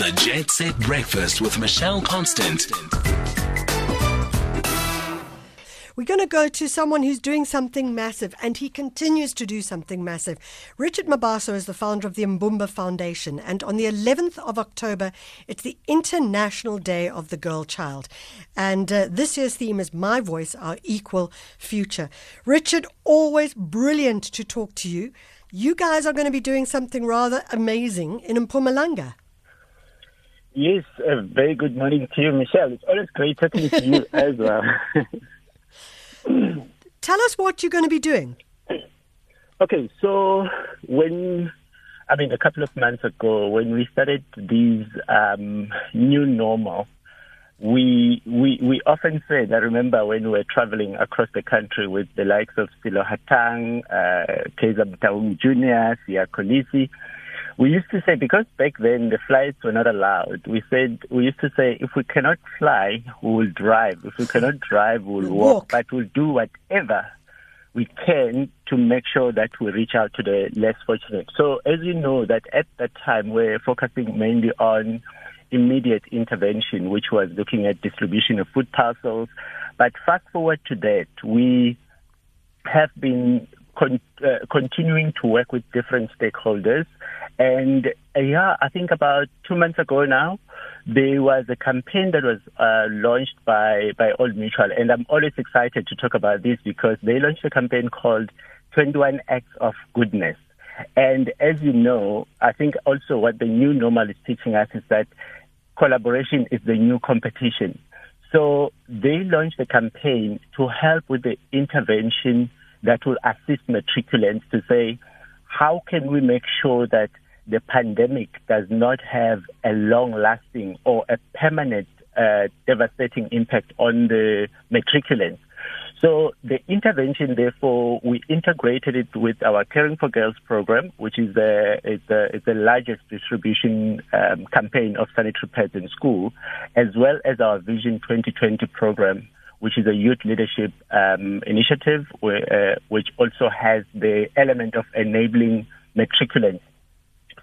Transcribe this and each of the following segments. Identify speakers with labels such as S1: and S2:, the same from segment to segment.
S1: The Jet Set Breakfast with Michelle Constant.
S2: We're going to go to someone who's doing something massive, and he continues to do something massive. Richard Mabaso is the founder of the Imbumba Foundation, and on the 11th of October, it's the International Day of the Girl Child. And uh, this year's theme is My Voice, Our Equal Future. Richard, always brilliant to talk to you. You guys are going to be doing something rather amazing in Mpumalanga.
S3: Yes, a very good morning to you, Michelle. It's always great talking to you as well.
S2: Tell us what you're going to be doing.
S3: Okay, so when, I mean, a couple of months ago, when we started these um, new normal, we, we, we often said, I remember when we were traveling across the country with the likes of Sello Hatang, uh, Kaizer Motaung Jr., Siya Kolisi, we used to say, because back then the flights were not allowed, we said, we used to say, if we cannot fly, we will drive. If we cannot drive, we will walk. walk. But we'll do whatever we can to make sure that we reach out to the less fortunate. So as you know, that at that time we're focusing mainly on immediate intervention, which was looking at distribution of food parcels. But fast forward to that, we have been con- uh, continuing to work with different stakeholders and uh, yeah, I think about two months ago now, there was a campaign that was uh, launched by, by Old Mutual. And I'm always excited to talk about this because they launched a campaign called 21 Acts of Goodness. And as you know, I think also what the new normal is teaching us is that collaboration is the new competition. So they launched a campaign to help with the intervention that will assist matriculants to say, how can we make sure that the pandemic does not have a long lasting or a permanent uh, devastating impact on the matriculants. So the intervention, therefore, we integrated it with our Caring for Girls program, which is the, is the largest distribution um, campaign of sanitary pads in school, as well as our Vision 2020 program, which is a youth leadership um, initiative, uh, which also has the element of enabling matriculants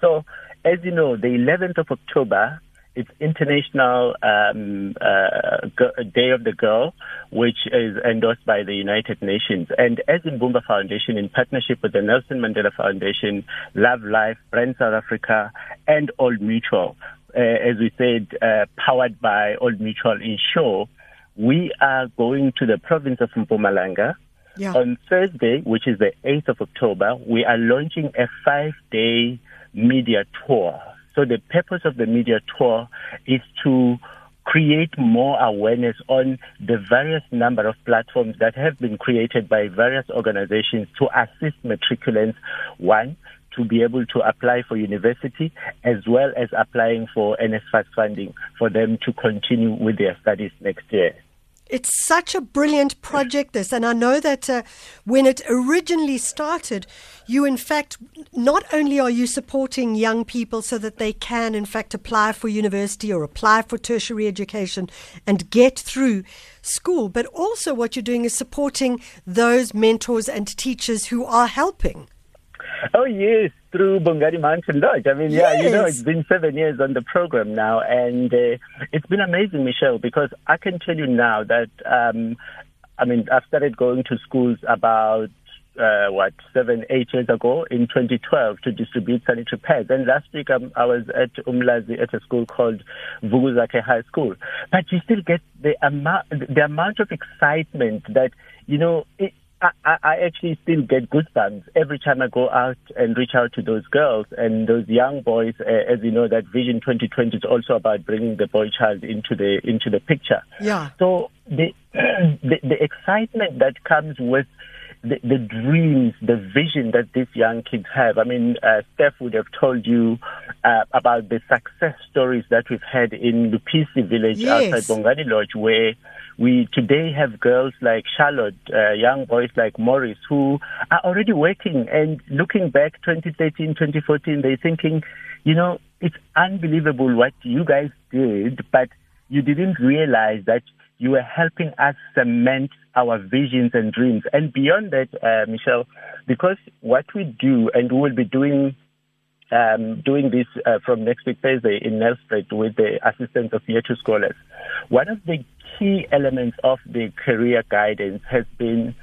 S3: so, as you know, the 11th of October, it's International um, uh, Day of the Girl, which is endorsed by the United Nations. And as Imbumba Foundation, in partnership with the Nelson Mandela Foundation, Love Life, Brand South Africa, and Old Mutual, uh, as we said, uh, powered by Old Mutual Insure, we are going to the province of Mpumalanga. Yeah. On Thursday, which is the 8th of October, we are launching a five-day media tour. So the purpose of the media tour is to create more awareness on the various number of platforms that have been created by various organizations to assist matriculants, one, to be able to apply for university as well as applying for NSFAS funding for them to continue with their studies next year.
S2: It's such a brilliant project, this. And I know that uh, when it originally started, you, in fact, not only are you supporting young people so that they can, in fact, apply for university or apply for tertiary education and get through school, but also what you're doing is supporting those mentors and teachers who are helping.
S3: Oh, yes, through Bongani Mountain Lodge. I mean, yes. yeah, you know, it's been seven years on the program now, and uh, it's been amazing, Michelle, because I can tell you now that, um, I mean, I've started going to schools about uh, what seven, eight years ago in 2012 to distribute sanitary pads. And last week um, I was at Umlazi at a school called Vukuzakhe High School. But you still get the amount, the amount of excitement that you know. It, I, I actually still get goosebumps every time I go out and reach out to those girls and those young boys. Uh, as you know, that Vision 2020 is also about bringing the boy child into the into the picture.
S2: Yeah.
S3: So the the, the excitement that comes with the, the, dreams, the vision that these young kids have. I mean, uh, Steph would have told you uh, about the success stories that we've had in Lupisi village yes. outside Bongani Lodge, where we today have girls like Charlotte, uh, young boys like Morris, who are already working and looking back 2013, 2014, they're thinking, you know, it's unbelievable what you guys did, but you didn't realize that you were helping us cement our visions and dreams. And beyond that, uh, Michelle, because what we do, and we will be doing um, doing this uh, from next week Thursday in Nelspruit with the assistance of year two scholars. One of the key elements of the career guidance has been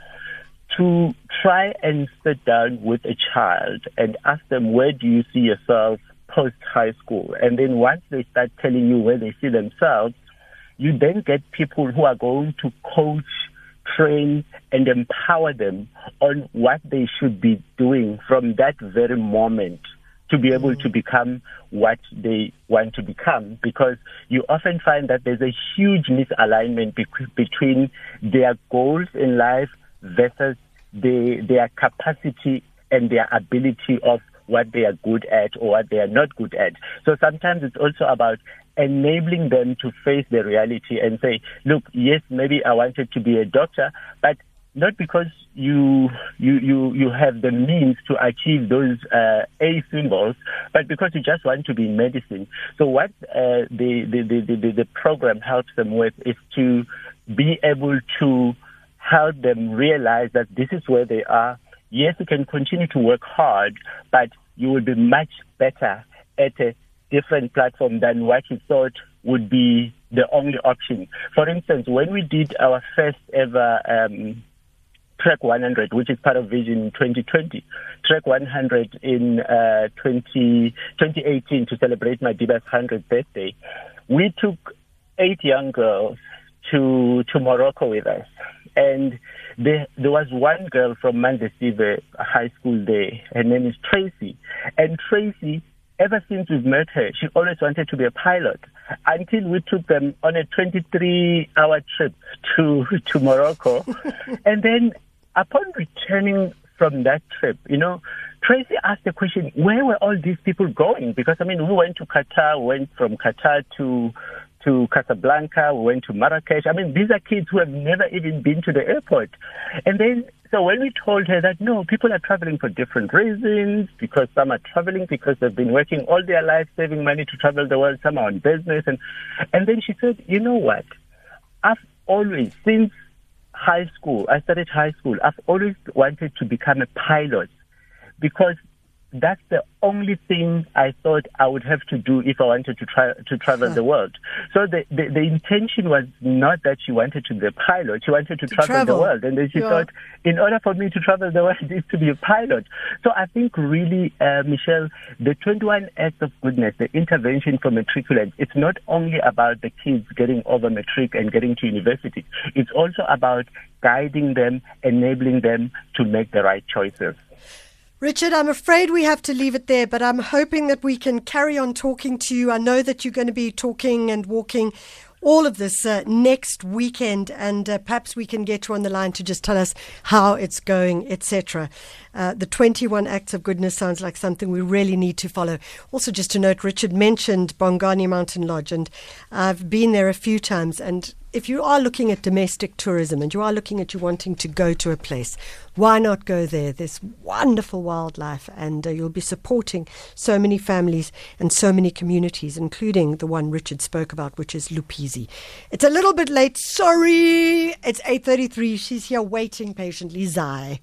S3: to try and sit down with a child and ask them, where do you see yourself post high school? And then once they start telling you where they see themselves, you then get people who are going to coach, train, and empower them on what they should be doing from that very moment to be able to become what they want to become because you often find that there's a huge misalignment be- between their goals in life versus the, their capacity and their ability of what they are good at or what they are not good at. So sometimes it's also about enabling them to face the reality and say, look, yes, maybe I wanted to be a doctor, but not because you you you you have the means to achieve those uh, A symbols, but because you just want to be in medicine. So what uh, the, the, the the the program helps them with is to be able to help them realize that this is where they are. Yes, you can continue to work hard, but you will be much better at a different platform than what you thought would be the only option. For instance, when we did our first ever um, Track 100, which is part of Vision 2020, Track 100 in uh, 20, 2018 to celebrate Madiba's 100th birthday, we took eight young girls to to Morocco with us. And there, there was one girl from Mandesibe High School there. Her name is Tracy. And Tracy, ever since we've met her, she always wanted to be a pilot until we took them on a 23 hour trip to, to Morocco. and then upon returning from that trip, you know, Tracy asked the question, where were all these people going? Because, I mean, we went to Qatar, went from Qatar to to Casablanca, we went to Marrakesh. I mean, these are kids who have never even been to the airport. And then, so when we told her that no, people are traveling for different reasons, because some are traveling because they've been working all their life saving money to travel the world, some are on business. And, and then she said, you know what? I've always, since high school, I started high school, I've always wanted to become a pilot because that's the only thing I thought I would have to do if I wanted to try to travel the world. So the, the, the intention was not that she wanted to be a pilot; she wanted to, to travel, travel, the world, and then she yeah. thought, in order for me to travel the world, is to be a pilot. So I think really, uh, Michelle, the 21 acts of goodness, the intervention for matriculants, it's not only about the kids getting over matric and getting to university. It's also about guiding them, enabling them to make the right choices.
S2: Richard, I'm afraid we have to leave it there, but I'm hoping that we can carry on talking to you. I know that you're going to be talking and walking all of this uh, next weekend, and uh, perhaps we can get you on the line to just tell us how it's going, etc. Uh, the 21 Acts of Goodness sounds like something we really need to follow. Also, just to note, Richard mentioned Bongani Mountain Lodge, and I've been there a few times, and if you are looking at domestic tourism and you are looking at you wanting to go to a place, why not go there? There's wonderful wildlife, and uh, you'll be supporting so many families and so many communities, including the one Richard spoke about, which is Lupisi. It's a little bit late. Sorry, it's 8:33. She's here waiting patiently. Zai.